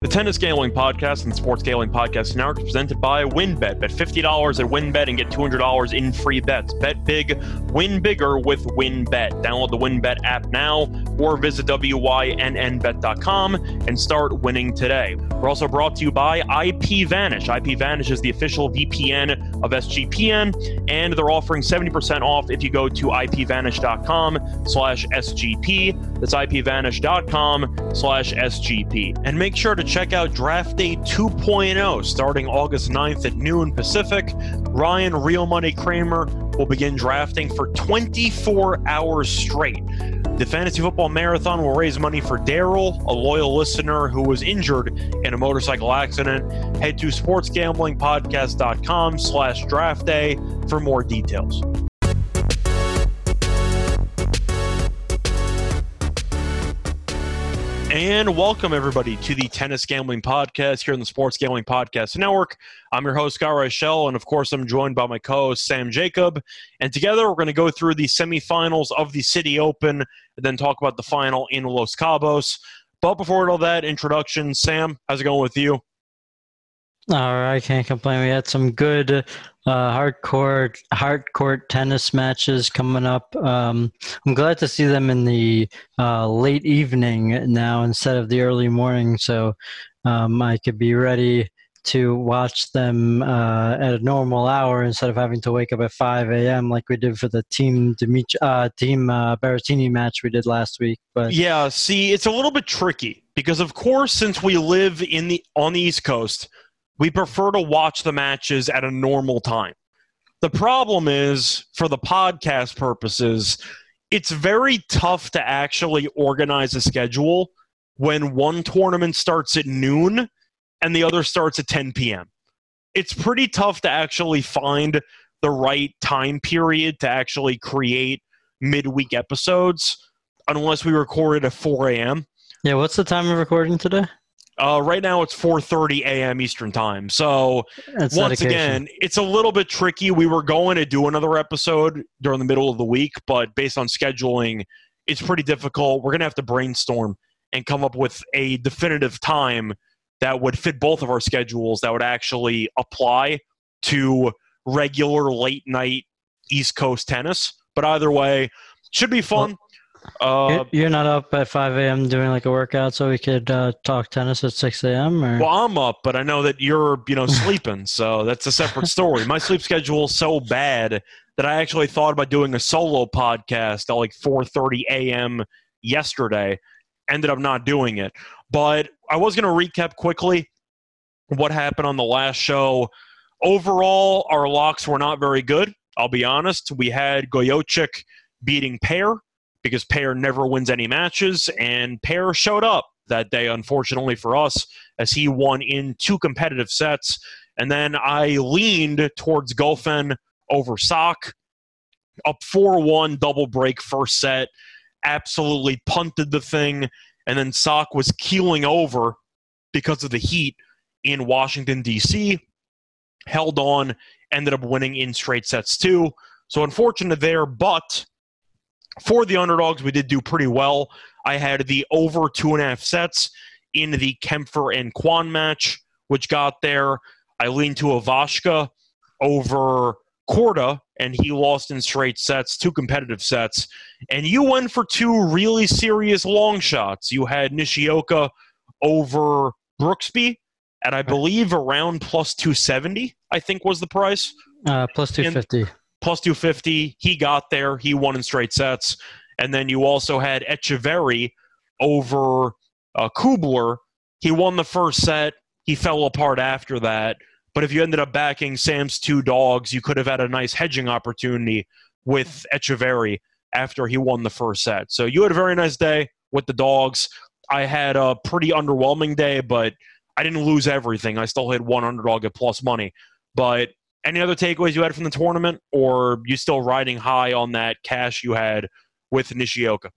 The Tennis Gambling Podcast and the Sports Gambling Podcast is presented by WynnBET. Bet $50 at WynnBET and get $200 in free bets. Bet big, win bigger with WynnBET. Download the WynnBET app now or visit WYNNBet.com and start winning today. We're also brought to you by IPVanish. IPVanish is the official VPN of SGPN, and they're offering 70% off if you go to IPVanish.com slash SGP. That's IPVanish.com slash SGP. And make sure to check out Draft Day 2.0 starting August 9th at noon Pacific. Ryan Real Money Kramer will begin drafting for 24 hours straight. The Fantasy Football Marathon will raise money for Daryl, a loyal listener who was injured in a motorcycle accident. Head to sportsgamblingpodcast.com slash draft day for more details. And welcome everybody to the Tennis Gambling Podcast here on the Sports Gambling Podcast Network. I'm your host, Guy Rochelle, and of course, I'm joined by my co-host Sam Jacob. And together, we're going to go through the semifinals of the City Open, and then talk about the final in Los Cabos. But before all that introduction, Sam, how's it going with you? All right, can't complain. We had some good uh, hardcore hardcore tennis matches coming up. Um, I'm glad to see them in the uh, late evening now instead of the early morning, so um, I could be ready to watch them uh, at a normal hour instead of having to wake up at 5 a.m. like we did for the team Dimitri, uh, team uh, Berrettini match we did last week. But yeah, see, it's a little bit tricky because, of course, since we live in the on the East Coast we prefer to watch the matches at a normal time. The problem is, for the podcast purposes, it's very tough to actually organize a schedule when one tournament starts at noon and the other starts at 10 p.m. It's pretty tough to actually find the right time period to actually create midweek episodes unless we record at 4 a.m. Yeah, what's the time of recording today? Uh, right now it's 4:30 a.m. Eastern time. So That's once again, it's a little bit tricky. We were going to do another episode during the middle of the week, but based on scheduling, it's pretty difficult. We're gonna have to brainstorm and come up with a definitive time that would fit both of our schedules that would actually apply to regular late night East Coast tennis. But either way, should be fun. Uh, You're not up at 5 a.m. doing like a workout so we could uh, talk tennis at 6 a.m. Or? Well, I'm up, but I know that you're, you know, sleeping, so that's a separate story. My sleep schedule is so bad that I actually thought about doing a solo podcast at like 4:30 a.m. yesterday. Ended up not doing it, but I was going to recap quickly what happened on the last show. Overall, our locks were not very good. I'll be honest. We had Gojowczyk beating Paire because Paire never wins any matches, and Paire showed up that day, unfortunately for us, as he won in two competitive sets. And then I leaned towards Goffin over Sock, up 4 1, double break first set, absolutely punted the thing. And then Sock was keeling over because of the heat in Washington, D.C., held on, ended up winning in straight sets too. So unfortunate there, but for the underdogs, we did do pretty well. I had the over two and a half sets in the Kempfer and Kwon match, which got there. I leaned to Ivashka over Korda, and he lost in straight sets, two competitive sets. And you went for two really serious long shots. You had Nishioka over Brooksby at, I believe, around plus 270, I think was the price. Uh, plus 250. And, plus 250. He got there. He won in straight sets. And then you also had Etcheverry over uh, Kubler. He won the first set. He fell apart after that. But if you ended up backing Sam's two dogs, you could have had a nice hedging opportunity with Etcheverry after he won the first set. So you had a very nice day with the dogs. I had a pretty underwhelming day, but I didn't lose everything. I still had one underdog at plus money. But any other takeaways you had from the tournament, or you still riding high on that cash you had with Nishioka?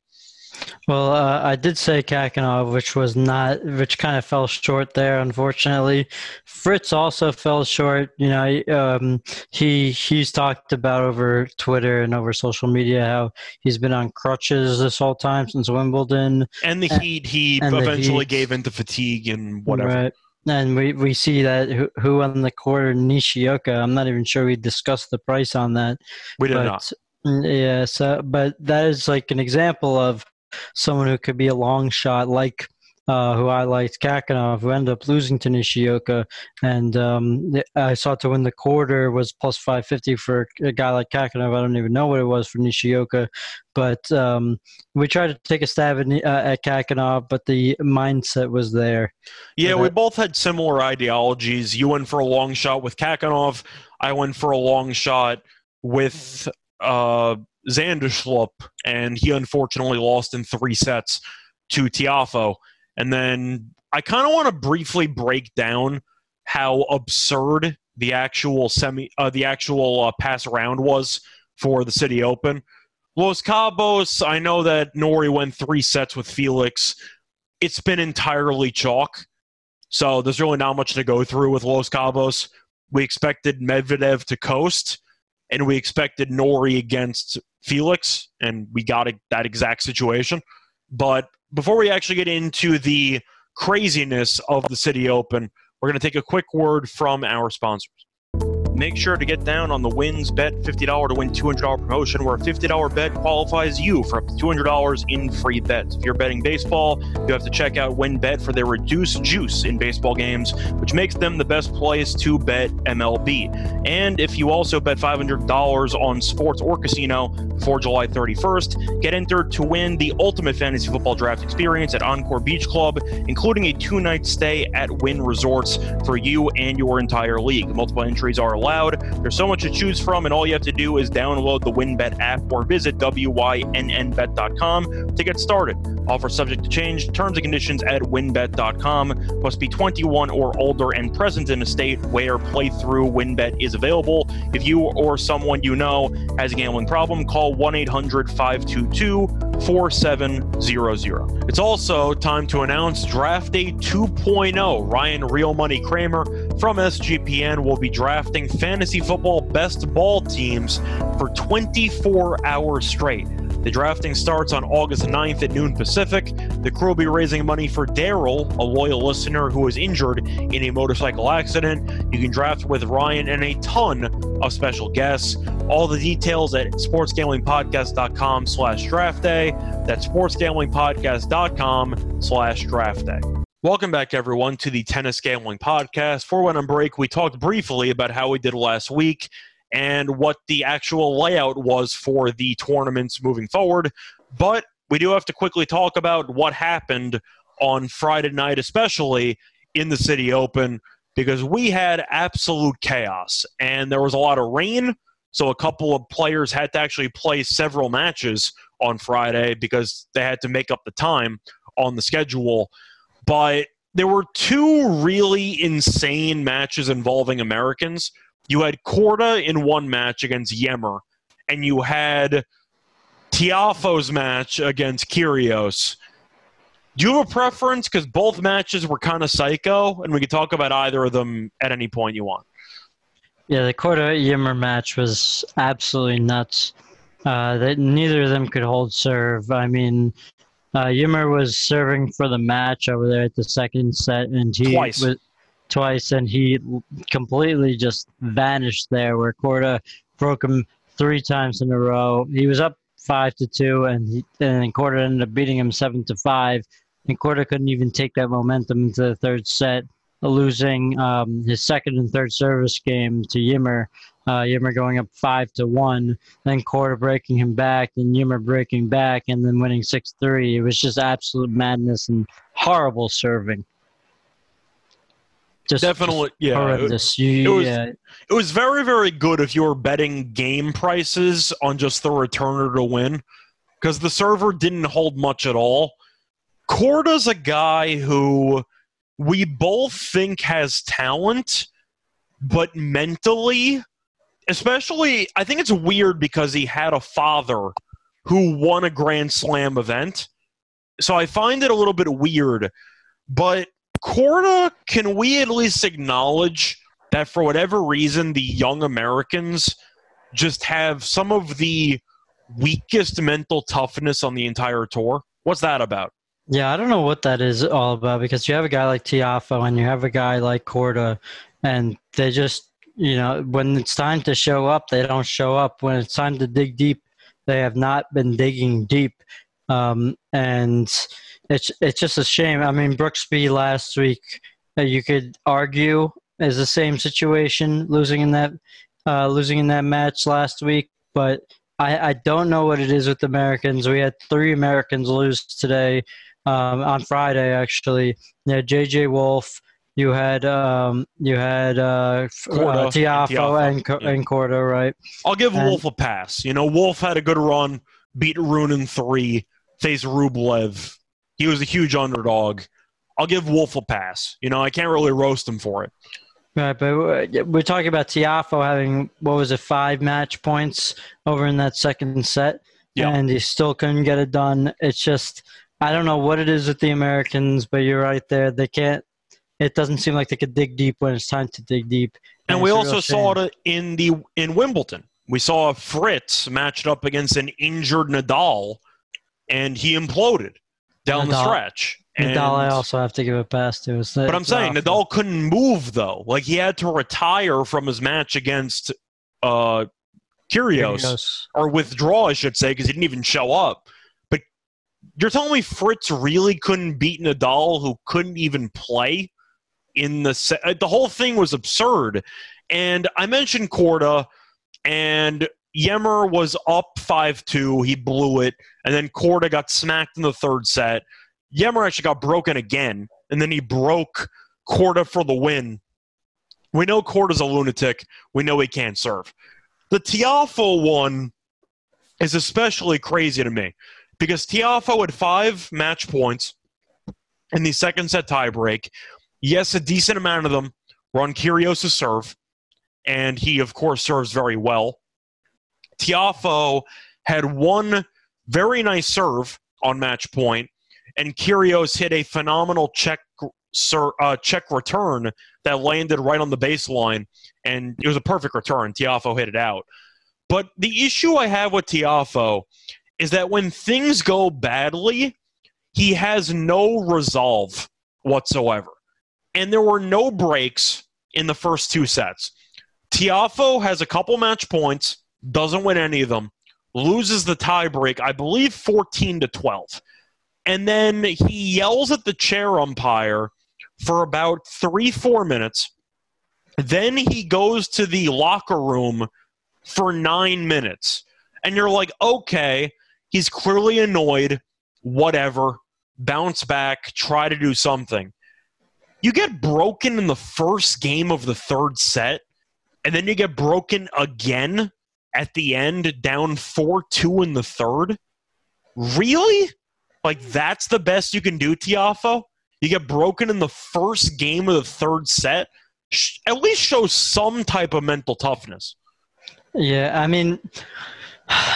Well, uh, I did say Khachanov, which was not, which kind of fell short there, unfortunately. Fritz also fell short. You know, um, he he's talked about over Twitter and over social media how he's been on crutches this whole time since Wimbledon. And the Heat, he eventually heat. gave into fatigue and whatever. Right. And we, we see that who, who on the quarter Nishioka. I'm not even sure we discussed the price on that. We did but, not. Mm, yeah, so but that is like an example of someone who could be a long shot, like uh, who I liked, Khachanov, who ended up losing to Nishioka. And um, I saw to win the quarter was plus 550 for a guy like Khachanov. I don't even know what it was for Nishioka. But um, we tried to take a stab at, uh, at Khachanov, but the mindset was there. Yeah, we both had similar ideologies. You went for a long shot with Khachanov. I went for a long shot with uh, Zandschulp, and he unfortunately lost in three sets to Tiafoe. And then I kind of want to briefly break down how absurd the actual semi, uh, the actual uh, pass around was for the City Open. Los Cabos, I know that Norrie went three sets with Felix. It's been entirely chalk. So there's really not much to go through with Los Cabos. We expected Medvedev to coast and we expected Norrie against Felix, and we got a, that exact situation. But before we actually get into the craziness of the City Open, we're going to take a quick word from our sponsors. Make sure to get down on the Wins Bet $50 to win $200 promotion, where a $50 bet qualifies you for up to $200 in free bets. If you're betting baseball, you have to check out WynnBET for their reduced juice in baseball games, which makes them the best place to bet MLB. And if you also bet $500 on sports or casino before July 31st, get entered to win the ultimate fantasy football draft experience at Encore Beach Club, including a two night stay at Wynn Resorts for you and your entire league. Multiple entries are allowed. There's so much to choose from, and all you have to do is download the WynnBET app or visit wynnbet.com to get started. Offer subject to change. Terms and conditions at wynnbet.com. Must be 21 or older and present in a state where playthrough WynnBET is available. If you or someone you know has a gambling problem, call 1 800 522 4700. It's also time to announce Draft Day 2.0. Ryan Real Money Kramer from SGPN will be drafting fantasy football best ball teams for 24 hours straight. The drafting starts on August 9th at noon Pacific. The crew will be raising money for Daryl, a loyal listener who was injured in a motorcycle accident. You can draft with Ryan and a ton of special guests. All the details at sportsgamblingpodcast.com slash draft day. That's sportsgamblingpodcast.com slash draft day. Welcome back, everyone, to the Tennis Gambling Podcast. For when on break, we talked briefly about how we did last week and what the actual layout was for the tournaments moving forward. But we do have to quickly talk about what happened on Friday night, especially in the City Open, because we had absolute chaos and there was a lot of rain. So a couple of players had to actually play several matches on Friday because they had to make up the time on the schedule. But there were two really insane matches involving Americans you had Korda in one match against Ymer, and you had Tiafoe's match against Kyrgios. Do you have a preference? Because both matches were kind of psycho, and we could talk about either of them at any point you want. Yeah, the Korda Ymer match was absolutely nuts. Uh, that neither of them could hold serve. I mean, uh, Ymer was serving for the match over there at the second set, and he Twice. was twice, and he completely just vanished there. Where Korda broke him three times in a row. He was up five to two, and he, and Korda ended up beating him seven to five. And Korda couldn't even take that momentum into the third set, losing um, his second and third service game to Ymer. Uh, Ymer going up five to one, then Korda breaking him back, then Ymer breaking back, and then winning six three. It was just absolute madness and horrible serving. Just definitely, yeah. Horrendous. It, it was yeah. it was very very good if you were betting game prices on just the returner to win, because the server didn't hold much at all. Korda's a guy who we both think has talent, but mentally, especially, I think it's weird because he had a father who won a Grand Slam event. so I find it a little bit weird. But Korda, can we at least acknowledge that for whatever reason, the young Americans just have some of the weakest mental toughness on the entire tour? What's that about? Yeah, I don't know what that is all about because you have a guy like Tiafoe and you have a guy like Korda, and they just, you know, when it's time to show up, they don't show up. When it's time to dig deep, they have not been digging deep. Um, and it's it's just a shame. I mean, Brooksby last week, uh, you could argue is the same situation, losing in that uh, losing in that match last week, but I, I don't know what it is with Americans. We had three Americans lose today um, on Friday, actually. Yeah, J.J. Wolf. You had um, you had uh, Korda uh, Tiafoe and Tiafoe, and, yeah. and Korda, right? I'll give And- Wolf a pass. You know, Wolf had a good run, beat Rune in three, faced Rublev. He was a huge underdog. I'll give Wolf a pass. You know, I can't really roast him for it. Right, but we're we're talking about Tiafoe having what was it, five match points over in that second set, Yeah. and he still couldn't get it done. It's just I don't know what it is with the Americans, but you're right there. They can't. It doesn't seem like they could dig deep when it's time to dig deep. And it's we also saw it in the in Wimbledon. We saw Fritz matched up against an injured Nadal, and he imploded down the stretch. And, Nadal, I also have to give a pass to. It's- but I'm saying awful. Nadal couldn't move though. Like he had to retire from his match against uh, Kyrgios. or withdraw, I should say, because he didn't even show up. But you're telling me Fritz really couldn't beat Nadal, who couldn't even play in the se- uh, the whole thing was absurd. And I mentioned Korda, and Ymer was up five two. He blew it, and then Korda got smacked in the third set. Ymer actually got broken again, and then he broke Korda for the win. We know Korda's a lunatic. We know he can't serve. The Tiafoe one is especially crazy to me because Tiafoe had five match points in the second set tiebreak. Yes, a decent amount of them were on Kyrgios' serve, and he, of course, serves very well. Tiafoe had one very nice serve on match point, and Kyrgios hit a phenomenal check ser, uh, check return that landed right on the baseline, and it was a perfect return. Tiafoe hit it out. But the issue I have with Tiafoe is that when things go badly, he has no resolve whatsoever. And there were no breaks in the first two sets. Tiafoe has a couple match points, doesn't win any of them, loses the tiebreak, I believe 14 to 12. And then he yells at the chair umpire for about three, four minutes. Then he goes to the locker room for nine minutes. And you're like, okay, he's clearly annoyed, whatever, bounce back, try to do something. You get broken in the first game of the third set, and then you get broken again at the end, down 4 2 in the third. Really? Like, that's the best you can do, Tiafoe? You get broken in the first game of the third set? At least show some type of mental toughness. Yeah, I mean,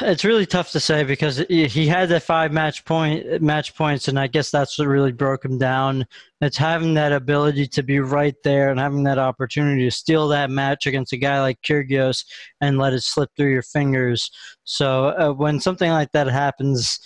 it's really tough to say because he had the five match point match points, and I guess that's what really broke him down. It's having that ability to be right there and having that opportunity to steal that match against a guy like Kyrgios and let it slip through your fingers. So uh, when something like that happens,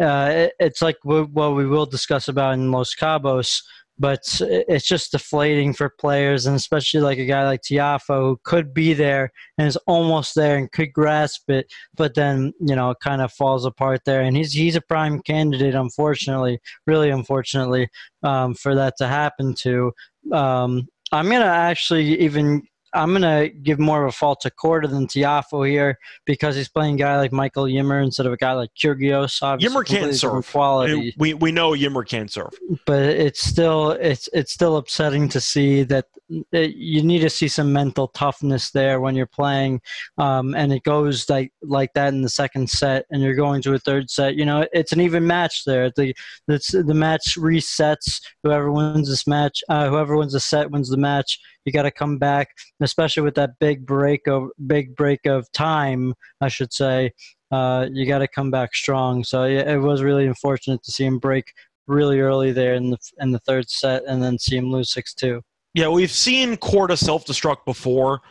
uh, it, it's like what we will discuss about in Los Cabos. But it's just deflating for players, and especially like a guy like Tiafoe who could be there and is almost there and could grasp it, but then you know it kind of falls apart there. And he's he's a prime candidate, unfortunately, really unfortunately, um, for that to happen to. Um, I'm gonna actually even I'm gonna give more of a fault to Korda than Tiafoe here because he's playing a guy like Michael Ymer instead of a guy like Kyrgios. Obviously, Ymer can't serve. quality We, we know Ymer can't serve. but it's still it's it's still upsetting to see that you need to see some mental toughness there when you're playing um, and it goes like like that in the second set and you're going to a third set. You know it's an even match there. The it's, the match resets. Whoever wins this match uh, whoever wins the set wins the match. You got to come back especially with that big break of big break of time i should say. Uh, you got to come back strong. So yeah, it was really unfortunate to see him break really early there in the in the third set, and then see him lose six two. Yeah, we've seen Korda self destruct before.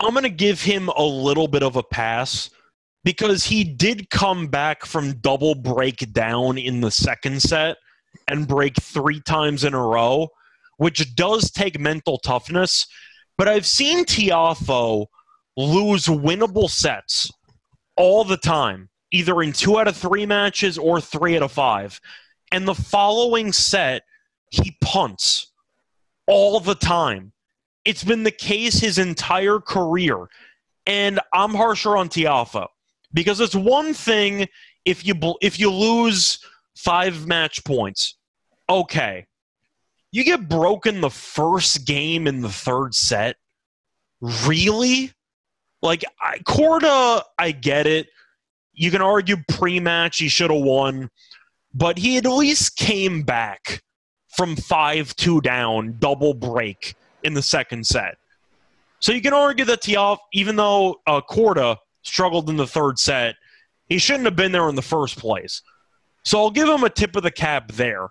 I'm going to give him a little bit of a pass because he did come back from double breakdown in the second set and break three times in a row, which does take mental toughness. But I've seen Tiafoe lose winnable sets all the time, either in two out of three matches or three out of five. And the following set, he punts all the time. It's been the case his entire career. And I'm harsher on Tiafoe because it's one thing if you if you lose five match points, okay. You get broken the first game in the third set. Really? Like I, Korda, I get it. You can argue pre-match he should have won, but he at least came back from five two down, double break in the second set. So you can argue that Tiaf, even though uh, Korda struggled in the third set, he shouldn't have been there in the first place. So I'll give him a tip of the cap there.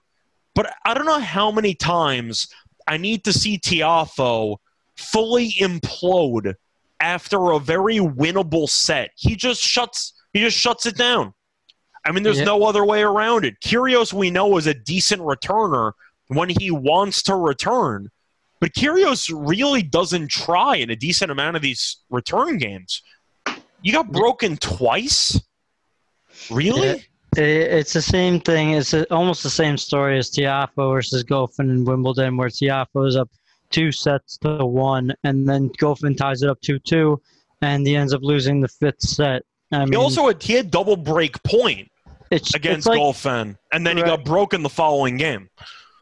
But I don't know how many times I need to see Tiafoe fully implode after a very winnable set. He just shuts he just shuts it down. I mean, there's yeah. no other way around it. Kyrgios, we know, is a decent returner when he wants to return, but Kyrgios really doesn't try in a decent amount of these return games. You got broken twice, really? it's the same thing. It's almost the same story as Tiafoe versus Goffin in Wimbledon, where Tiafoe is up two sets to one, and then Goffin ties it up two two, and he ends up losing the fifth set. I he also had, he had double break point it's, against it's like, Goffin, and then right. he got broken the following game.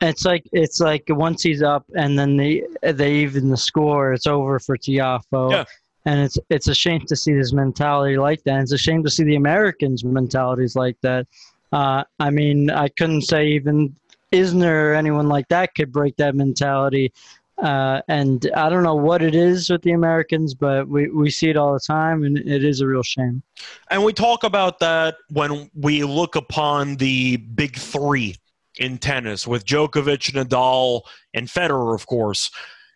It's like it's like once he's up, and then they they even the score. It's over for Tiafoe. Yeah. And it's it's a shame to see this mentality like that. It's a shame to see the Americans' mentalities like that. Uh, I mean, I couldn't say even Isner or anyone like that could break that mentality. Uh, and I don't know what it is with the Americans, but we, we see it all the time, and it is a real shame. And we talk about that when we look upon the big three in tennis with Djokovic, Nadal, and Federer, of course.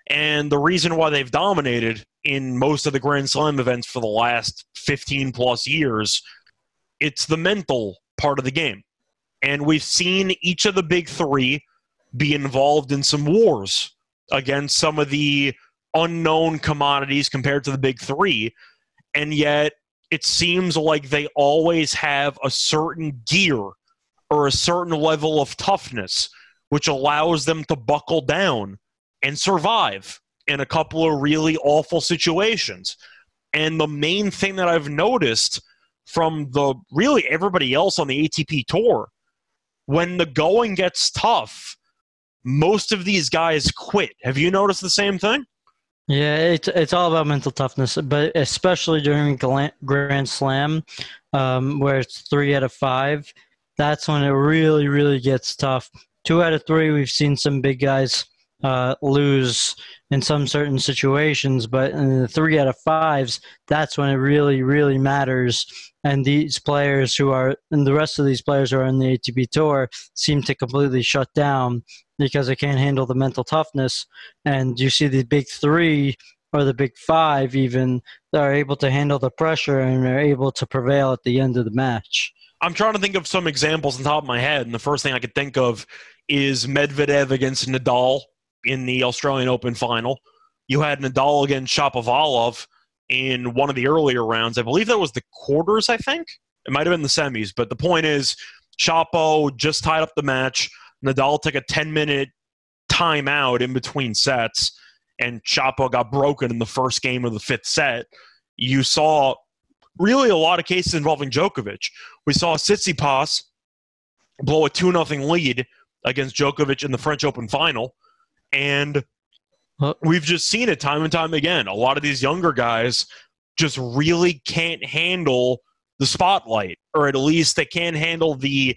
And the reason why they've dominated in most of the Grand Slam events for the last 15 plus years, it's the mental part of the game. And we've seen each of the big three be involved in some wars against some of the unknown commodities compared to the big three. And yet, it seems like they always have a certain gear or a certain level of toughness, which allows them to buckle down and survive in a couple of really awful situations. And the main thing that I've noticed from the really everybody else on the ATP tour, when the going gets tough, most of these guys quit. Have you noticed the same thing? Yeah, it's it's all about mental toughness, but especially during Grand Slam, um, where it's three out of five, that's when it really really gets tough. Two out of three, we've seen some big guys uh, lose in some certain situations, but in the three out of fives, that's when it really really matters. And these players who are, and the rest of these players who are in the ATP Tour, seem to completely shut down because they can't handle the mental toughness. And you see the big three or the big five even that are able to handle the pressure and are able to prevail at the end of the match. I'm trying to think of some examples on top of my head, and the first thing I could think of is Medvedev against Nadal in the Australian Open final. You had Nadal against Shapovalov in one of the earlier rounds. I believe that was the quarters, I think. It might have been the semis, but the point is Shapo just tied up the match. Nadal took a 10 minute timeout in between sets, and Shapo got broken in the first game of the fifth set. You saw really a lot of cases involving Djokovic. We saw Tsitsipas blow a 2 0 lead against Djokovic in the French Open final. And we've just seen it time and time again. A lot of these younger guys just really can't handle the spotlight, or at least they can't handle the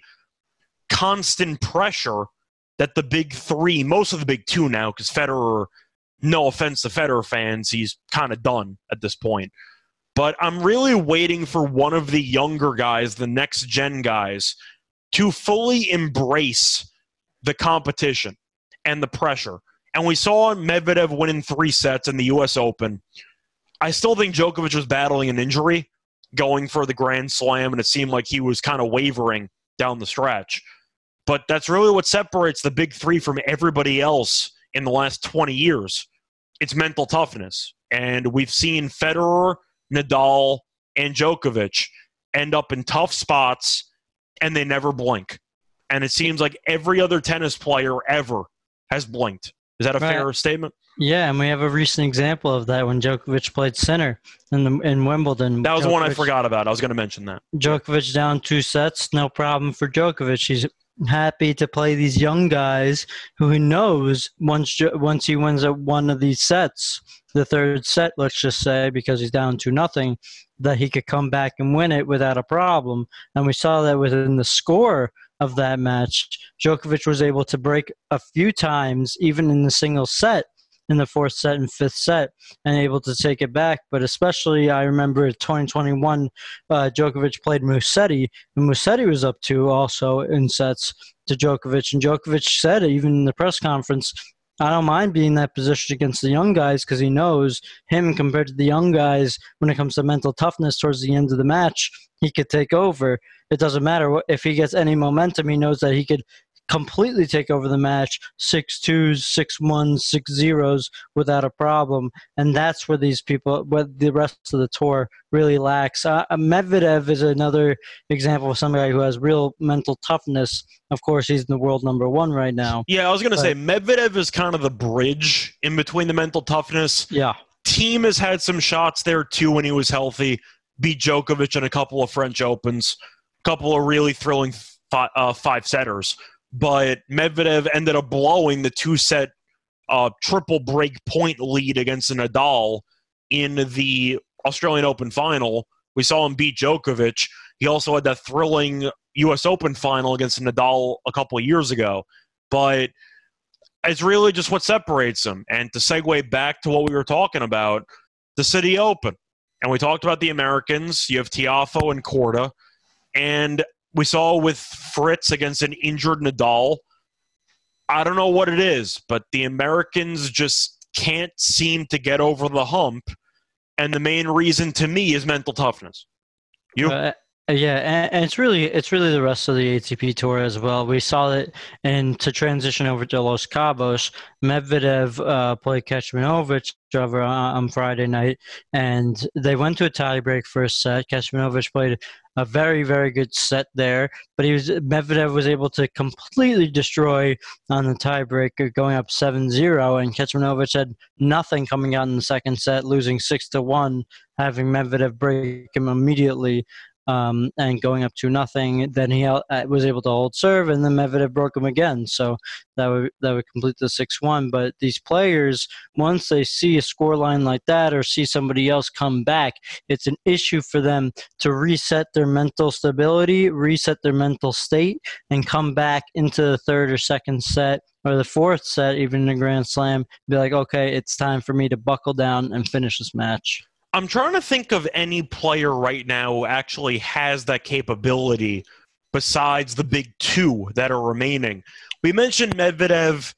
constant pressure that the big three, most of the big two now, because Federer, no offense to Federer fans, he's kind of done at this point. But I'm really waiting for one of the younger guys, the next gen guys, to fully embrace the competition and the pressure. And we saw Medvedev win in three sets in the U.S. Open. I still think Djokovic was battling an injury going for the Grand Slam, and it seemed like he was kind of wavering down the stretch. But that's really what separates the big three from everybody else in the last 20 years. It's mental toughness. And we've seen Federer, Nadal, and Djokovic end up in tough spots and they never blink. And it seems like every other tennis player ever has blinked. Is that a right. fair statement? Yeah, and we have a recent example of that when Djokovic played Sinner in the, in Wimbledon. That was Djokovic, one I forgot about. I was going to mention that. Djokovic down two sets, no problem for Djokovic. He's happy to play these young guys who he knows once once he wins a, one of these sets, the third set, let's just say, because he's down to nothing, that he could come back and win it without a problem. And we saw that within the score of that match. Djokovic was able to break a few times, even in the single set, in the fourth set and fifth set and able to take it back. But especially, I remember 2021, uh, Djokovic played Musetti, and Musetti was up two also in sets to Djokovic. And Djokovic said, even in the press conference, I don't mind being that position against the young guys because he knows him compared to the young guys when it comes to mental toughness towards the end of the match, he could take over. It doesn't matter if he gets any momentum, he knows that he could completely take over the match six twos, six ones, six zeros without a problem. And that's where these people, what the rest of the tour really lacks. Uh, uh, Medvedev is another example of somebody who has real mental toughness. Of course, he's in the world number one right now. Yeah, I was going to say Medvedev is kind of the bridge in between the mental toughness. Yeah. Thiem has had some shots there too when he was healthy. Beat Djokovic in a couple of French Opens, a couple of really thrilling five, uh, five setters but Medvedev ended up blowing the two set uh, triple break point lead against Nadal in the Australian Open final. We saw him beat Djokovic. He also had that thrilling U.S. Open final against Nadal a couple of years ago. But it's really just what separates them. And to segue back to what we were talking about, the City Open. And we talked about the Americans. You have Tiafoe and Korda. And we saw with Fritz against an injured Nadal. I don't know what it is, but the Americans just can't seem to get over the hump. And the main reason to me is mental toughness. You? Uh, yeah, and, and, it's really it's really the rest of the ATP tour as well. We saw that, and to transition over to Los Cabos, Medvedev uh, played Kecmanovic over on Friday night, and they went to a tiebreak first set. Kecmanovic played a very very good set there, but he was Medvedev was able to completely destroy on the tiebreaker, going up 7-0, and Kecmanovic had nothing coming out in the second set, losing six to one, having Medvedev break him immediately um, and going up to nothing. Then he uh, was able to hold serve, and then Medvedev broke him again. So that would that would complete the six one. But these players, once they see a scoreline like that or see somebody else come back, it's an issue for them to reset their mental stability, reset their mental state, and come back into the third or second set or the fourth set, even in a Grand Slam, be like, okay, it's time for me to buckle down and finish this match. I'm trying to think of any player right now who actually has that capability besides the big two that are remaining. We mentioned Medvedev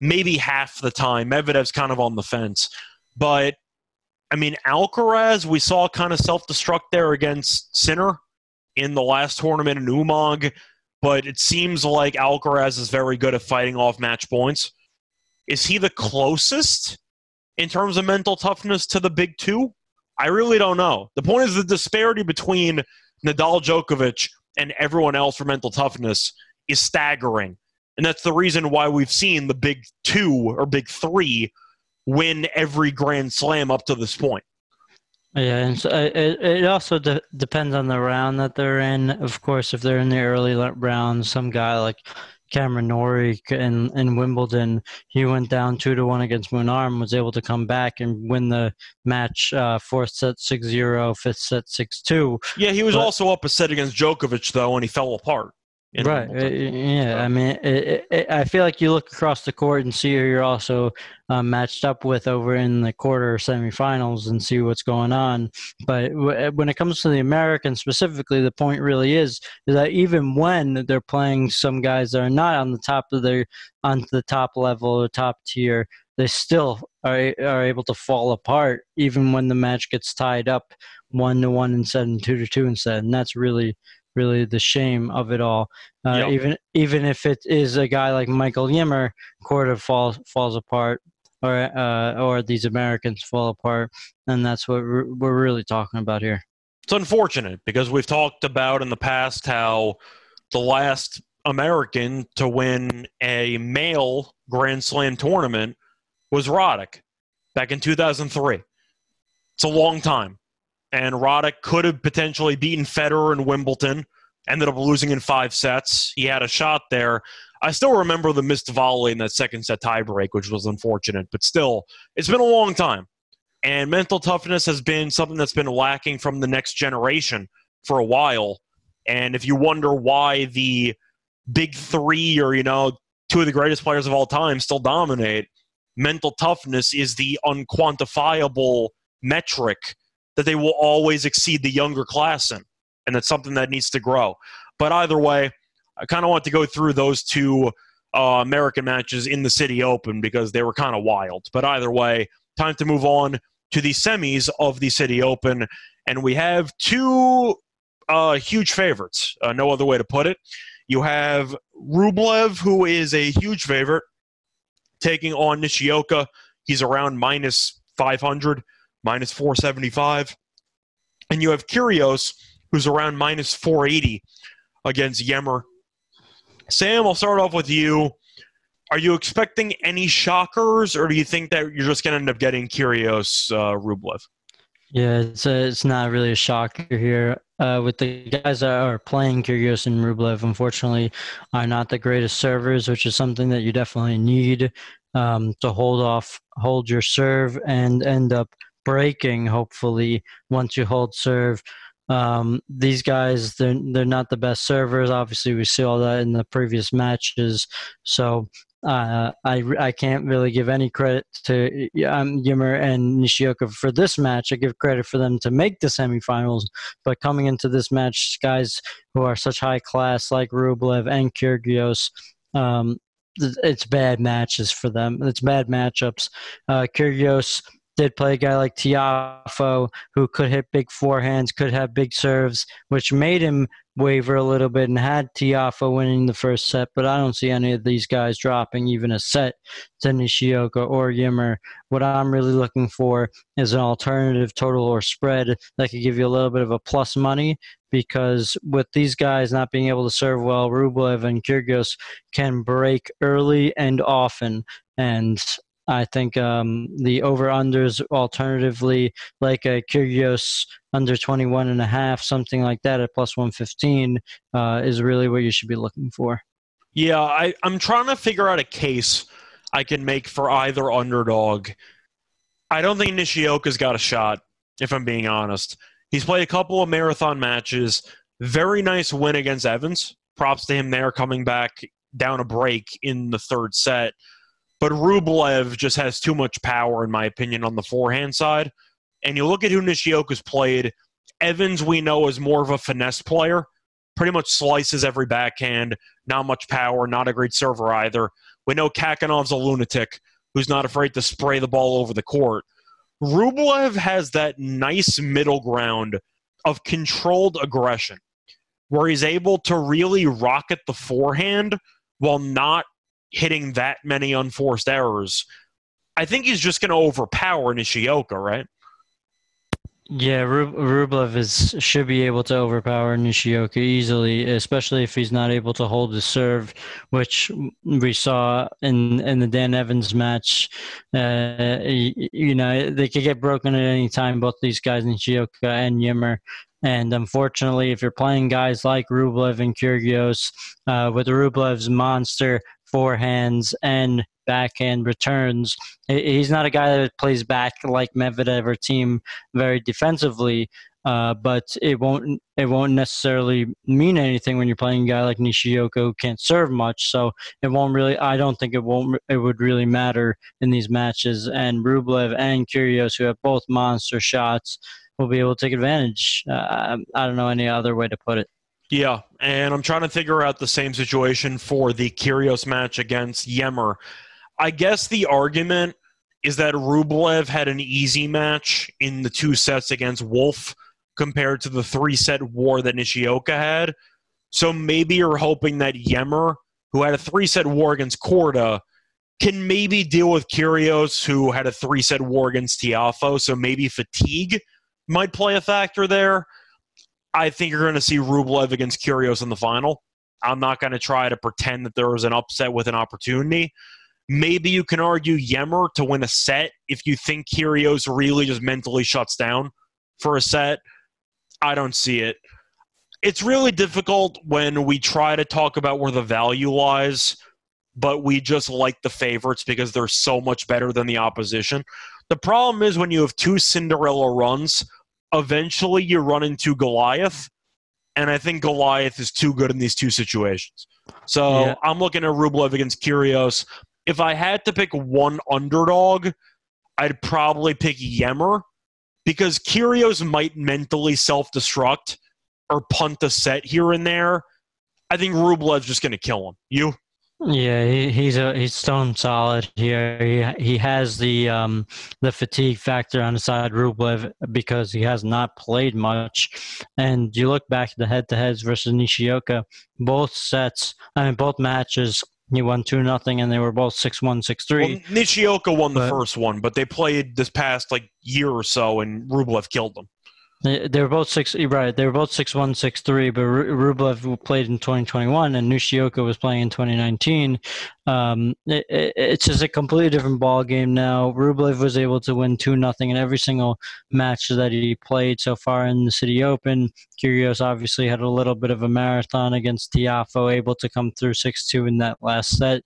maybe half the time. Medvedev's kind of on the fence. But, I mean, Alcaraz, we saw kind of self destruct there against Sinner in the last tournament in Umag. But it seems like Alcaraz is very good at fighting off match points. Is he the closest in terms of mental toughness to the big two? I really don't know. The point is the disparity between Nadal Djokovic and everyone else for mental toughness is staggering. And that's the reason why we've seen the big two or big three win every Grand Slam up to this point. Yeah, and so uh, it, it also de- depends on the round that they're in. Of course, if they're in the early round, some guy like Cameron Norrie in, in Wimbledon, he went down two to one against Munar, was able to come back and win the match uh, fourth set 6-0, fifth set 6-2. Yeah, he was but, also up a set against Djokovic though, and he fell apart. Right. Uh, yeah. So. I mean, it, it, I feel like you look across the court and see who you're also uh, matched up with over in the quarter or semifinals and see what's going on. But w- when it comes to the Americans specifically, the point really is is that even when they're playing some guys that are not on the top of their on the top level or top tier, they still are are able to fall apart even when the match gets tied up one to one instead and two to two instead, and that's really really the shame of it all. Uh, yep. Even even if it is a guy like Michael Ymer, Korda falls falls apart, or uh, or these Americans fall apart, and that's what we're, we're really talking about here. It's unfortunate because we've talked about in the past how the last American to win a male Grand Slam tournament was Roddick back in 2003. It's a long time and Roddick could have potentially beaten Federer in Wimbledon. Ended up losing in five sets. He had a shot there. I still remember the missed volley in that second set tiebreak, which was unfortunate, but still, it's been a long time. And mental toughness has been something that's been lacking from the next generation for a while. And if you wonder why the big three or, you know, two of the greatest players of all time still dominate, mental toughness is the unquantifiable metric that they will always exceed the younger class in. And that's something that needs to grow. But either way, I kind of want to go through those two uh, American matches in the City Open because they were kind of wild. But either way, time to move on to the semis of the City Open. And we have two uh, huge favorites, uh, no other way to put it. You have Rublev, who is a huge favorite, taking on Nishioka. He's around minus 500 minus 475. And you have Kyrgios, who's around minus 480 against Ymer. Sam, I'll start off with you. Are you expecting any shockers, or do you think that you're just going to end up getting Kyrgios uh, Rublev? Yeah, it's a, it's not really a shocker here. Uh, with the guys that are playing Kyrgios and Rublev, unfortunately, are not the greatest servers, which is something that you definitely need um, to hold off, hold your serve, and end up breaking. Hopefully, once you hold serve, um, these guys they're they're not the best servers. Obviously, we saw that in the previous matches. So uh, I I can't really give any credit to um, Ymer and Nishioka for this match. I give credit for them to make the semifinals, but coming into this match, guys who are such high class like Rublev and Kyrgios. Um, it's bad matches for them. It's bad matchups. Uh, Kyrgios did play a guy like Tiafoe who could hit big forehands, could have big serves, which made him waver a little bit and had Tiafoe winning the first set. But I don't see any of these guys dropping even a set to Nishioka or Ymer. What I'm really looking for is an alternative total or spread that could give you a little bit of a plus money because with these guys not being able to serve well, Rublev and Kyrgios can break early and often. And I think um, the over unders alternatively like a Kyrgios under 21 and a half, something like that at plus 115 uh, is really what you should be looking for. Yeah, I, I'm trying to figure out a case I can make for either underdog. I don't think Nishioka's got a shot, if I'm being honest. He's played a couple of marathon matches. Very nice win against Evans. Props to him there coming back down a break in the third set. But Rublev just has too much power, in my opinion, on the forehand side. And you look at who Nishioka's played. Evans, we know, is more of a finesse player. Pretty much slices every backhand. Not much power. Not a great server either. We know Khachanov's a lunatic who's not afraid to spray the ball over the court. Rublev has that nice middle ground of controlled aggression where he's able to really rocket the forehand while not hitting that many unforced errors, I think he's just going to overpower Nishioka, right? Yeah, Rublev is should be able to overpower Nishioka easily, especially if he's not able to hold the serve, which we saw in in the Dan Evans match. Uh, you know, they could get broken at any time. Both these guys, Nishioka and Ymer. And unfortunately, if you're playing guys like Rublev and Kyrgios, uh, with Rublev's monster forehands and backhand returns. He's not a guy that plays back like Medvedev or Thiem very defensively. uh, but it won't it won't necessarily mean anything when you're playing a guy like Nishioka who can't serve much. So it won't really. I don't think it won't. It would really matter in these matches. And Rublev and Kyrgios, who have both monster shots, will be able to take advantage. Uh, I don't know any other way to put it. Yeah, and I'm trying to figure out the same situation for the Kyrgios match against Ymer. I guess the argument is that Rublev had an easy match in the two sets against Wolf compared to the three set war that Nishioka had. So maybe you're hoping that Ymer, who had a three set war against Korda, can maybe deal with Kyrgios, who had a three set war against Tiafoe. So maybe fatigue might play a factor there. I think you're going to see Rublev against Kyrgios in the final. I'm not going to try to pretend that there was an upset with an opportunity. Maybe you can argue Ymer to win a set if you think Kyrgios really just mentally shuts down for a set. I don't see it. It's really difficult when we try to talk about where the value lies, but we just like the favorites because they're so much better than the opposition. The problem is when you have two Cinderella runs, eventually you run into Goliath, and I think Goliath is too good in these two situations. So yeah. I'm looking at Rublev against Kyrgios if I had to pick one underdog, I'd probably pick Ymer because Kyrgios might mentally self destruct or punt a set here and there. I think Rublev's just going to kill him. You? Yeah, he, he's a he's stone solid here. He he has the um the fatigue factor on the side Rublev because he has not played much. And you look back at the head to heads versus Nishioka, both sets, I mean both matches he won two nothing, and they were both six one, six three. Well, Nishioka won the first one, but they played this past like year or so, and Rublev killed them. They, were both six. Right, they were both six one, six three. But Rublev played in 2021, and Nishioka was playing in 2019. Um, it, it, it's just a completely different ball game now. Rublev was able to win two nothing in every single match that he played so far in the Citi Open. Kyrgios obviously had a little bit of a marathon against Tiafoe, able to come through six two in that last set.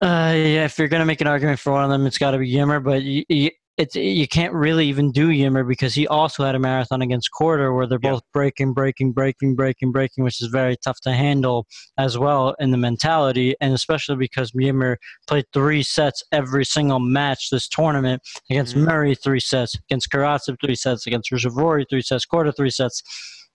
Uh, yeah, if you're gonna make an argument for one of them, it's got to be Ymer. But you, you, it's you can't really even do Ymer because he also had a marathon against Korda where they're both breaking, breaking, breaking, breaking, breaking, which is very tough to handle as well in the mentality, and especially because Ymer played three sets every single match this tournament against mm-hmm. Murray three sets, against Karatsev three sets, against Ruusuvuori three sets, Korda three sets.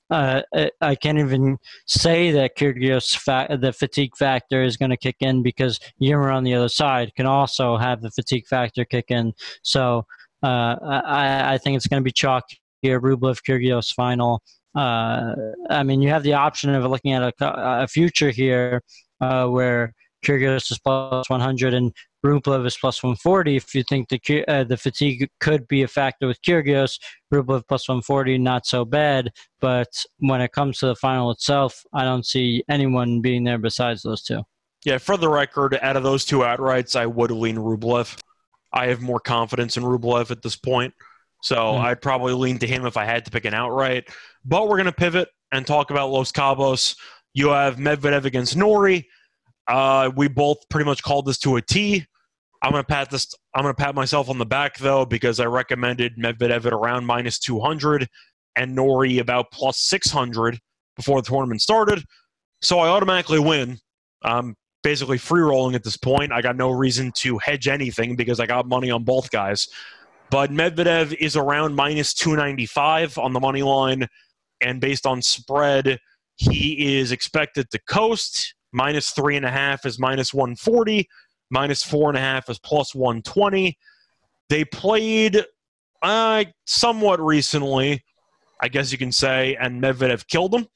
Uh, I can't even say that Kyrgios fa- the fatigue factor is going to kick in because Ymer on the other side can also have the fatigue factor kick in. So uh, I, I, think it's going to be chalk here. Rublev Kyrgios final. Uh, I mean, you have the option of looking at a, a future here uh, where Kyrgios is plus 100 and Rublev is plus 140. If you think the uh, the fatigue could be a factor with Kyrgios, Rublev plus 140, not so bad. But when it comes to the final itself, I don't see anyone being there besides those two. Yeah, for the record, out of those two outrights, I would lean Rublev. I have more confidence in Rublev at this point. So mm. I'd probably lean to him if I had to pick an outright. But we're going to pivot and talk about Los Cabos. You have Medvedev against Norrie. Uh, we both pretty much called this to a T. I'm gonna pat this. I'm gonna pat myself on the back though because I recommended Medvedev at around minus 200 and Norrie about plus 600 before the tournament started. So I automatically win. I'm basically free rolling at this point. I got no reason to hedge anything because I got money on both guys. But Medvedev is around minus 295 on the money line, and based on spread, he is expected to coast. Minus three and a half is minus 140 minus four and a half is plus 120. They played uh, somewhat recently, I guess you can say, and Medvedev killed them.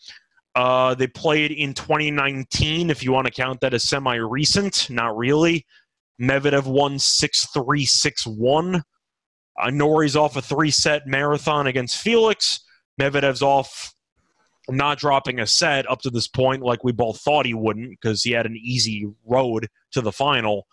Uh, they played in 2019, if you want to count that as semi recent. Not really. Medvedev won 6 3 6 1. Uh, Norrie's off a three set marathon against Felix. Medvedev's off not dropping a set up to this point like we both thought he wouldn't because he had an easy road to the final.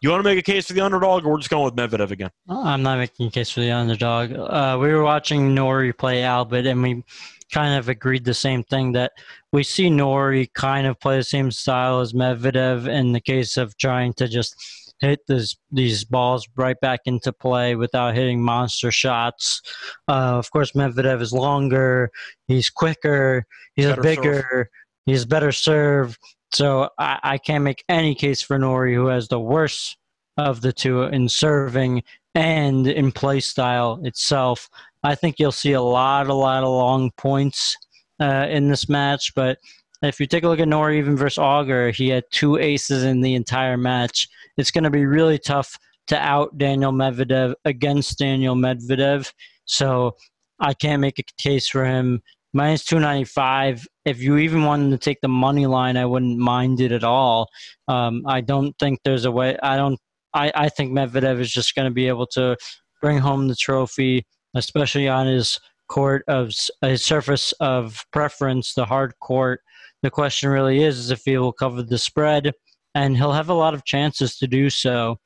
You want to make a case for the underdog, or we're just going with Medvedev again? I'm not making a case for the underdog. Uh, we were watching Norrie play Albert, and we kind of agreed the same thing that we see Norrie kind of play the same style as Medvedev in the case of trying to just hit this, these balls right back into play without hitting monster shots. Uh, of course, Medvedev is longer, he's quicker, he's Better bigger, he's better serve. So I, I can't make any case for Norrie, who has the worst of the two in serving and in play style itself. I think you'll see a lot, a lot of long points uh, in this match. But if you take a look at Norrie, even versus Auger, he had two aces in the entire match. It's going to be really tough to out Daniel Medvedev against Daniel Medvedev. So I can't make a case for him. Minus 295. If you even wanted to take the money line, I wouldn't mind it at all. Um, I don't think there's a way. I don't. I, I think Medvedev is just going to be able to bring home the trophy, especially on his court of his surface of preference, the hard court. The question really is, is if he will cover the spread, and he'll have a lot of chances to do so.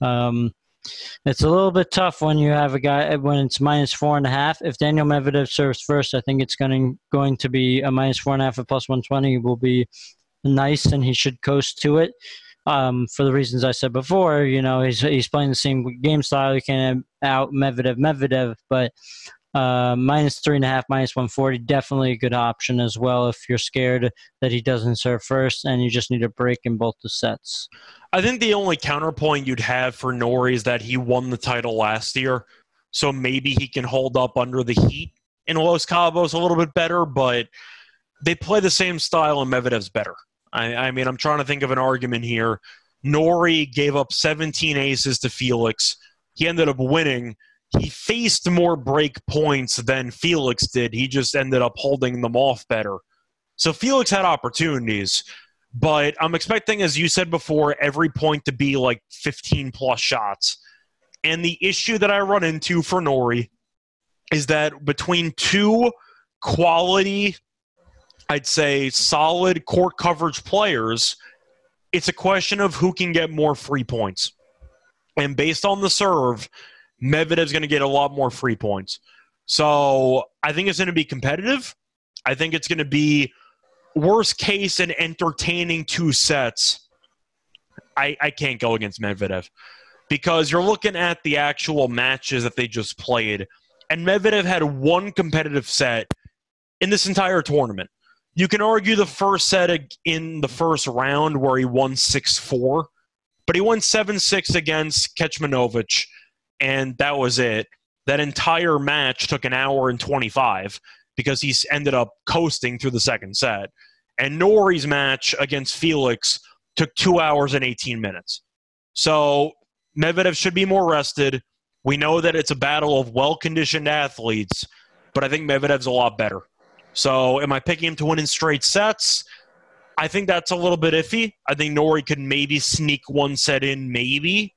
Um, it's a little bit tough when you have a guy when it's minus four and a half. If Daniel Medvedev serves first, I think it's going going to be a minus four and a half at plus one twenty will be nice, and he should coast to it. Um, for the reasons I said before, you know, he's he's playing the same game style. He can out Medvedev Medvedev, but uh, minus three and a half, minus 140, definitely a good option as well if you're scared that he doesn't serve first and you just need a break in both the sets. I think the only counterpoint you'd have for Norrie is that he won the title last year, so maybe he can hold up under the heat in Los Cabos a little bit better, but they play the same style and Medvedev's better. I, I mean, I'm trying to think of an argument here. Norrie gave up 17 aces to Felix. He ended up winning – he faced more break points than Felix did. He just ended up holding them off better. So Felix had opportunities, but I'm expecting, as you said before, every point to be like 15 plus shots. And the issue that I run into for Norrie is that between two quality, I'd say solid court coverage players, it's a question of who can get more free points. And based on the serve, Medvedev's going to get a lot more free points. So I think it's going to be competitive. I think it's going to be worst case and entertaining two sets. I, I can't go against Medvedev because you're looking at the actual matches that they just played, and Medvedev had one competitive set in this entire tournament. You can argue the first set in the first round where he won 6 4, but he won 7 6 against Kecmanovic and that was it. That entire match took an hour and 25 because he ended up coasting through the second set. And Norrie's match against Felix took two hours and 18 minutes. So Medvedev should be more rested. We know that it's a battle of well conditioned athletes, but I think Medvedev's a lot better. So am I picking him to win in straight sets? I think that's a little bit iffy. I think Norrie could maybe sneak one set in, maybe,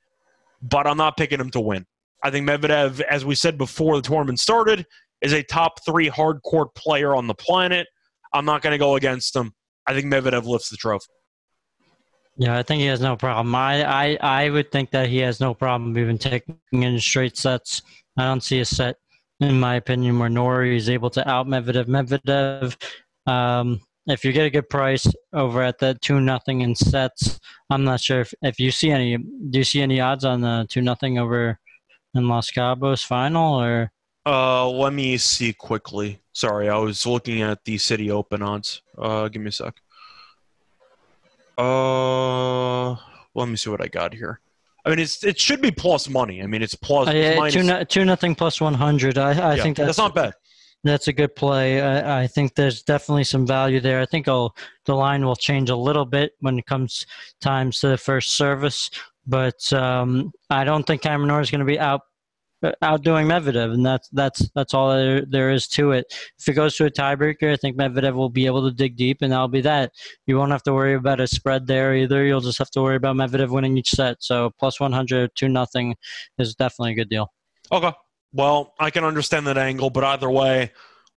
but I'm not picking him to win. I think Medvedev, as we said before the tournament started, is a top three hard court player on the planet. I'm not going to go against him. I think Medvedev lifts the trophy. Yeah, I think he has no problem. I, I, I would think that he has no problem even taking in straight sets. I don't see a set, in my opinion, where Norrie is able to out Medvedev. Medvedev, um, if you get a good price over at the two nothing in sets, I'm not sure if, if you see any. Do you see any odds on the two nothing over in Los Cabos final or? Uh, let me see quickly. Sorry, I was looking at the Citi Open odds. Uh, give me a sec. Uh, let me see what I got here. I mean, it's it should be plus money. I mean, it's plus. Uh, yeah, minus. two, no, two nothing plus one hundred. I I yeah, think that's, that's not bad. That's a good play. I, I, think there's definitely some value there. I think I'll, the line will change a little bit when it comes times to the first service. But um, I don't think Norrie is going to be out outdoing Medvedev, and that's that's that's all there, there is to it. If it goes to a tiebreaker, I think Medvedev will be able to dig deep, and that'll be that. You won't have to worry about a spread there either. You'll just have to worry about Medvedev winning each set. So plus 100, two nothing is definitely a good deal. Okay. Well, I can understand that angle, but either way,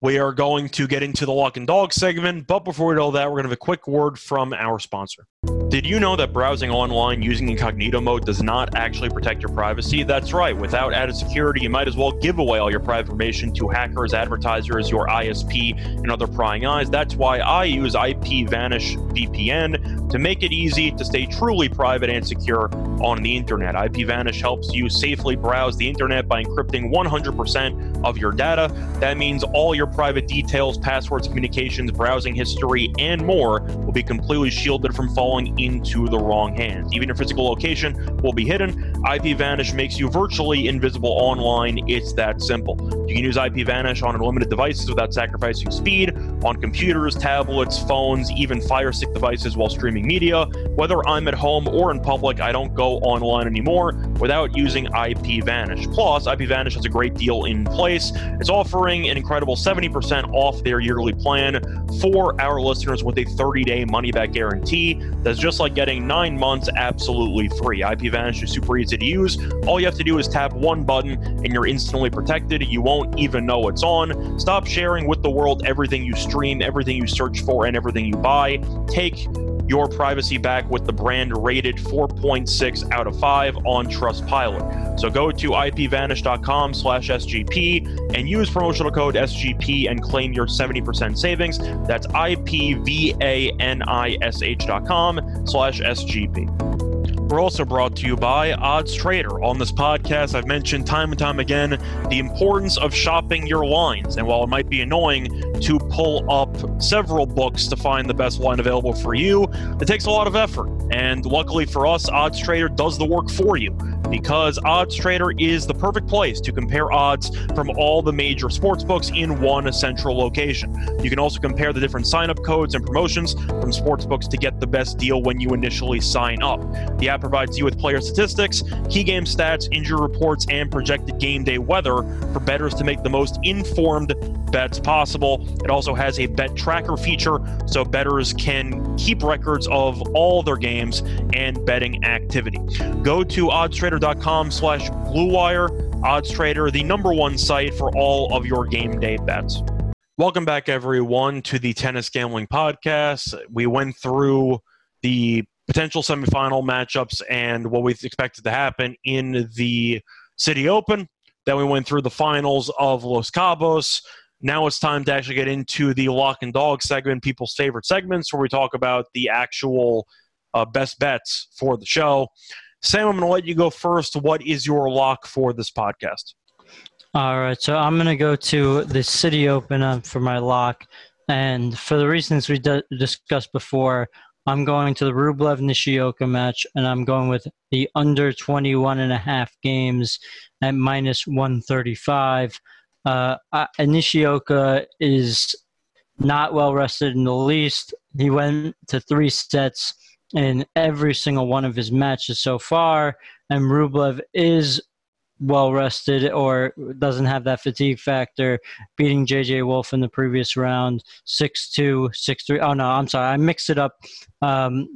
We are going to get into the lock and dog segment, but before we do all that, we're going to have a quick word from our sponsor. Did you know that browsing online using incognito mode does not actually protect your privacy? That's right. Without added security, you might as well give away all your private information to hackers, advertisers, your ISP, and other prying eyes. That's why I use IPVanish VPN to make it easy to stay truly private and secure on the internet. IPVanish helps you safely browse the internet by encrypting 100% of your data. That means all your private details, passwords, communications, browsing history, and more will be completely shielded from falling into the wrong hands. Even your physical location will be hidden. IPVanish makes you virtually invisible online. It's that simple. You can use IPVanish on unlimited devices without sacrificing speed, on computers, tablets, phones, even Fire Stick devices while streaming media. Whether I'm at home or in public, I don't go online anymore without using IPVanish. Plus, IPVanish has a great deal in place. It's offering an incredible 70% off their yearly plan for our listeners with a 30 day money back guarantee. That's just like getting nine months absolutely free. IPVanish is super easy to use. All you have to do is tap one button and you're instantly protected. You won't even know it's on. Stop sharing with the world everything you stream, everything you search for, and everything you buy. Take your privacy back with the brand rated 4.6 out of 5 on Trustpilot. So go to ipvanish.com slash SGP and use promotional code SGP and claim your 70% savings. That's ipvanish.com slash SGP. We're also brought to you by Odds Trader. On this podcast, I've mentioned time and time again the importance of shopping your lines. And while it might be annoying to pull up several books to find the best line available for you, it takes a lot of effort. And luckily for us, Odds Trader does the work for you because Odds Trader is the perfect place to compare odds from all the major sports books in one central location. You can also compare the different sign up codes and promotions from sports books to get the best deal when you initially sign up. The app provides you with player statistics, key game stats, injury reports, and projected game day weather for bettors to make the most informed bets possible. It also has a bet tracker feature so bettors can keep records of all their games and betting activity. Go to oddstrader.com slash bluewire. OddsTrader, the number one site for all of your game day bets. Welcome back, everyone, to the Tennis Gambling Podcast. We went through the potential semifinal matchups and what we expected to happen in the Citi Open. Then we went through the finals of Los Cabos. Now it's time to actually get into the lock and dog segment, people's favorite segments, where we talk about the actual uh, best bets for the show. Sam, I'm going to let you go first. What is your lock for this podcast? All right, so I'm going to go to the Citi Open for my lock. And for the reasons we d- discussed before, I'm going to the Rublev Nishioka match, and I'm going with the under 21 and a half games at minus 135. Uh, Nishioka is not well rested in the least. He went to three sets in every single one of his matches so far, and Rublev is well rested or doesn't have that fatigue factor, beating JJ Wolf in the previous round 6 2, 6 3. Oh, no, I'm sorry. I mixed it up. Um,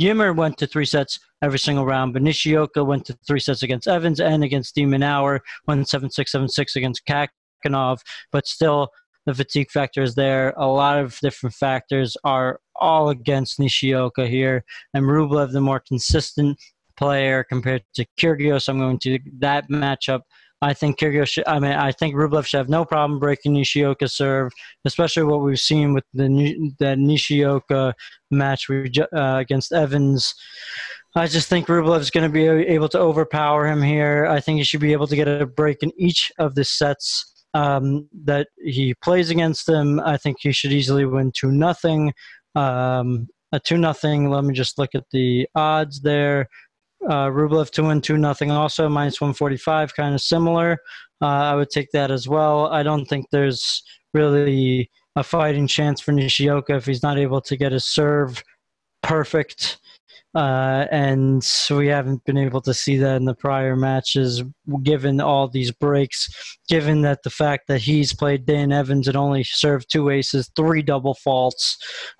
Ymer went to three sets every single round, but Nishioka went to three sets against Evans and against de Minaur, won 7 6 7 6 against Kak. But still the fatigue factor is there. A lot of different factors are all against Nishioka here, and Rublev, the more consistent player compared to Kyrgios. I'm going to that matchup. I think Kyrgios. Should, I mean, I think Rublev should have no problem breaking Nishioka's serve, especially what we've seen with the the Nishioka match uh, against Evans. I just think Rublev is going to be able to overpower him here. I think he should be able to get a break in each of the sets um, that he plays against them. I think he should easily win two nothing. Um, a two nothing. Let me just look at the odds there. Uh, Rublev to win two nothing. Also minus one forty five, kind of similar. Uh, I would take that as well. I don't think there's really a fighting chance for Nishioka if he's not able to get his serve perfect. Uh, and we haven't been able to see that in the prior matches, given all these breaks. Given that the fact that he's played Dan Evans and only served two aces, three double faults,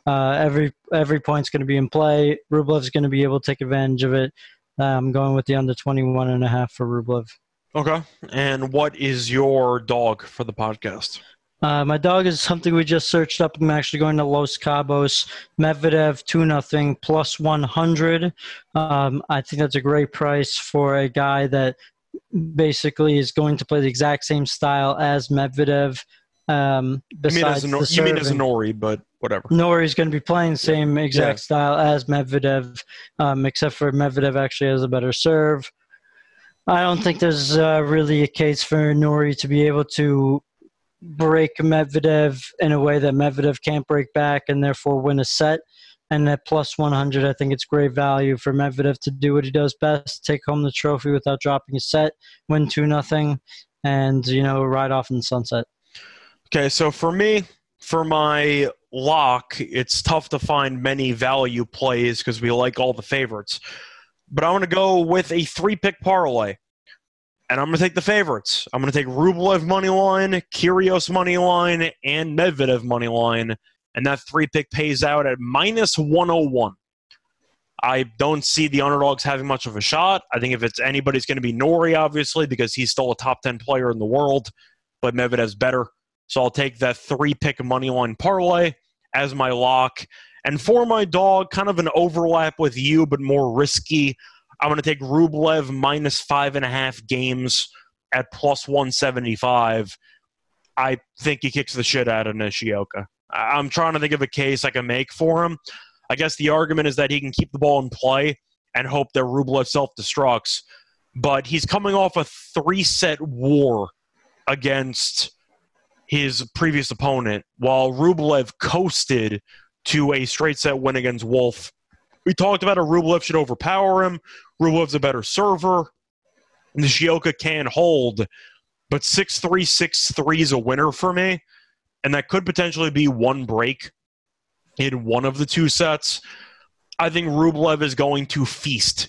uh, every every point's going to be in play. Rublev's going to be able to take advantage of it. Uh, I'm going with the under 21 and a half for Rublev. Okay. And what is your dog for the podcast? Uh, my dog is something we just searched up. I'm actually going to Los Cabos. Medvedev, 2 nothing plus 100. Um, I think that's a great price for a guy that basically is going to play the exact same style as Medvedev. Um, You mean, as besides you mean as a. Norrie, but whatever. Norrie's going to be playing the same exact Yeah. style as Medvedev, um, except for Medvedev actually has a better serve. I don't think there's uh, really a case for Norrie to be able to break Medvedev in a way that Medvedev can't break back and therefore win a set. And at plus 100, I think it's great value for Medvedev to do what he does best: take home the trophy without dropping a set, win two nothing, and you know ride off in the sunset. Okay, so for me, for my lock, it's tough to find many value plays because we like all the favorites. But I'm going to go with a three pick parlay. And I'm going to take the favorites. I'm going to take Rublev money line, Kyrgios money line, and Medvedev money line. And that three pick pays out at minus 101. I don't see the underdogs having much of a shot. I think if it's anybody's going to be Norrie, obviously, because he's still a top 10 player in the world, but Medvedev's better. So I'll take that three pick money line parlay as my lock. And for my dog, kind of an overlap with you, but more risky. I'm going to take Rublev minus five and a half games at plus 175. I think he kicks the shit out of Nishioka. I'm trying to think of a case I can make for him. I guess the argument is that he can keep the ball in play and hope that Rublev self destructs. But he's coming off a three set war against his previous opponent, while Rublev coasted to a straight set win against Wolf. We talked about how Rublev should overpower him. Rublev's a better server. Nishioka can hold, but 6 3 6 3 is a winner for me. And that could potentially be one break in one of the two sets. I think Rublev is going to feast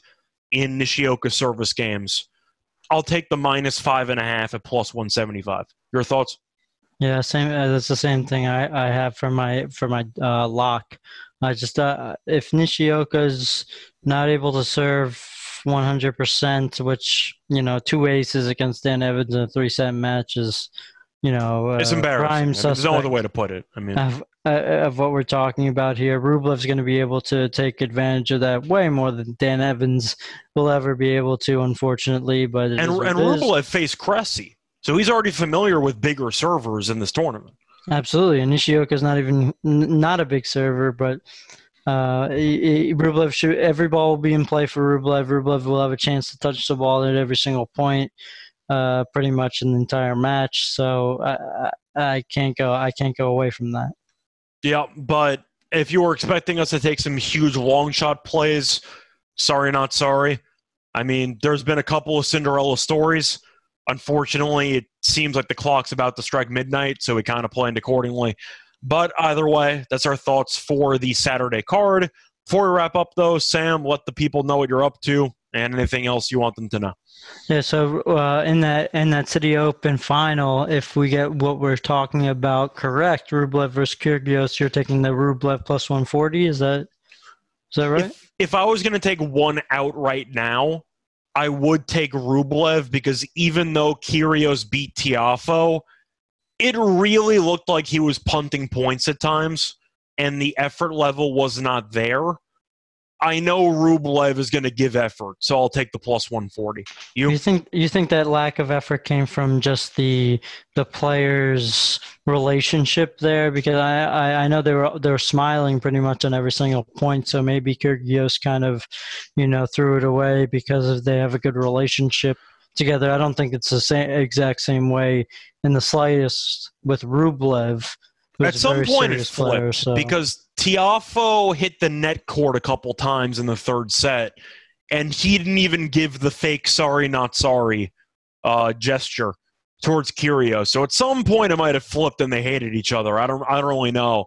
in Nishioka service games. I'll take the minus five and a half at plus 175. Your thoughts? Yeah, same. Uh, that's the same thing I, I have for my for my uh, lock. I just uh, if Nishioka's not able to serve 100%, which you know two aces against Dan Evans in a three set match is, you know, uh, It's embarrassing. I mean, there's no other way to put it. I mean, of, uh, of what we're talking about here. Rublev's going to be able to take advantage of that way more than Dan Evans will ever be able to, unfortunately. But and and. Rublev faced Cressy, so he's already familiar with bigger servers in this tournament. Absolutely, and is not even not a big server, but uh, Rublev should every ball will be in play for Rublev. Rublev will have a chance to touch the ball at every single point, uh, pretty much in the entire match. So I, I can't go I can't go away from that. Yeah, but if you were expecting us to take some huge long shot plays, sorry, not sorry. I mean, there's been a couple of Cinderella stories. Unfortunately, it seems like the clock's about to strike midnight, so we kind of planned accordingly. But either way, that's our thoughts for the Saturday card. Before we wrap up, though, Sam, let the people know what you're up to and anything else you want them to know. Yeah, so uh, in that in that Citi Open final, if we get what we're talking about correct, Rublev versus Kyrgios, you're taking the Rublev plus 140. Is that is that right? If, if I was going to take one out right now, I would take Rublev because even though Kyrgios beat Tiafoe, it really looked like he was punting points at times, and the effort level was not there. I know Rublev is going to give effort, so I'll take the plus 140. You? You think you think that lack of effort came from just the the players' relationship there? Because I, I, I know they were they were smiling pretty much on every single point. So maybe Kyrgios kind of, you know, threw it away because they have a good relationship together. I don't think it's the same exact same way in the slightest with Rublev. At some point, it serious player, flipped so- because Tiafoe hit the net court a couple times in the third set, and he didn't even give the fake "sorry, not sorry" uh, gesture towards Kyrgios. So at some point, it might have flipped, and they hated each other. I don't, I don't really know,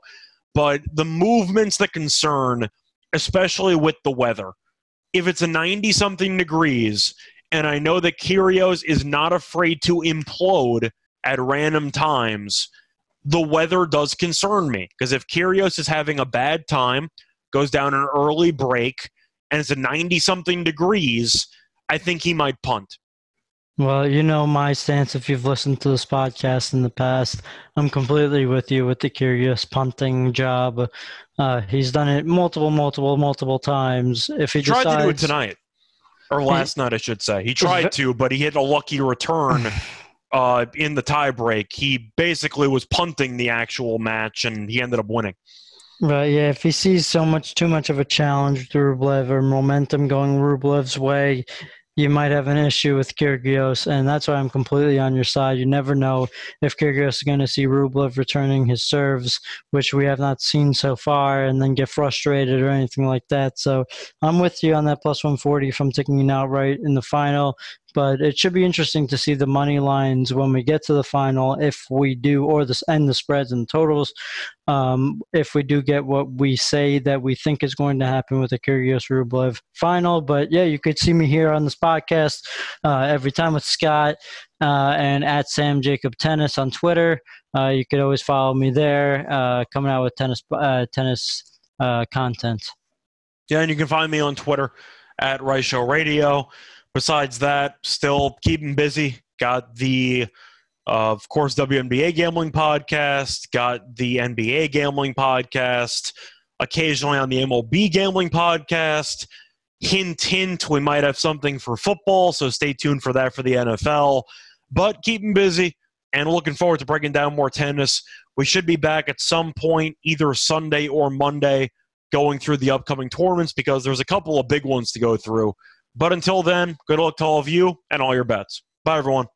but the movements that concern, especially with the weather, if it's a ninety-something degrees, and I know that Kyrgios is not afraid to implode at random times the weather does concern me because if Kyrgios is having a bad time, goes down an early break, and it's a 90 something degrees, I think he might punt. Well, you know my stance if you've listened to this podcast in the past. I'm completely with you with the Kyrgios punting job. Uh, he's done it multiple, multiple, multiple times. If he, tried decides, to do it tonight, or last night, I should say. He tried to, but he hit a lucky return uh, in the tiebreak. He basically was punting the actual match, and he ended up winning. Right, yeah. If he sees so much, too much of a challenge with Rublev or momentum going Rublev's way, you might have an issue with Kyrgios, and that's why I'm completely on your side. You never know if Kyrgios is going to see Rublev returning his serves, which we have not seen so far, and then get frustrated or anything like that. So I'm with you on that plus 140 if I'm taking it outright in the final but it should be interesting to see the money lines when we get to the final if we do or this and the spreads and totals. Um, if we do get what we say that we think is going to happen with the Kyrgios Rublev final but yeah you could see me here on this podcast uh, every time with Scott uh, and at Sam Jacob Tennis on Twitter. Uh, you could always follow me there uh, coming out with tennis uh, tennis uh, content. Yeah and you can find me on Twitter at Rice Show Radio besides that, still keeping busy. Got the, uh, of course, WNBA gambling podcast. Got the NBA gambling podcast. Occasionally on the MLB gambling podcast. Hint, hint, we might have something for football, so stay tuned for that for the NFL. But keeping busy and looking forward to breaking down more tennis. We should be back at some point, either Sunday or Monday, going through the upcoming tournaments because there's a couple of big ones to go through. But until then, good luck to all of you and all your bets. Bye, everyone.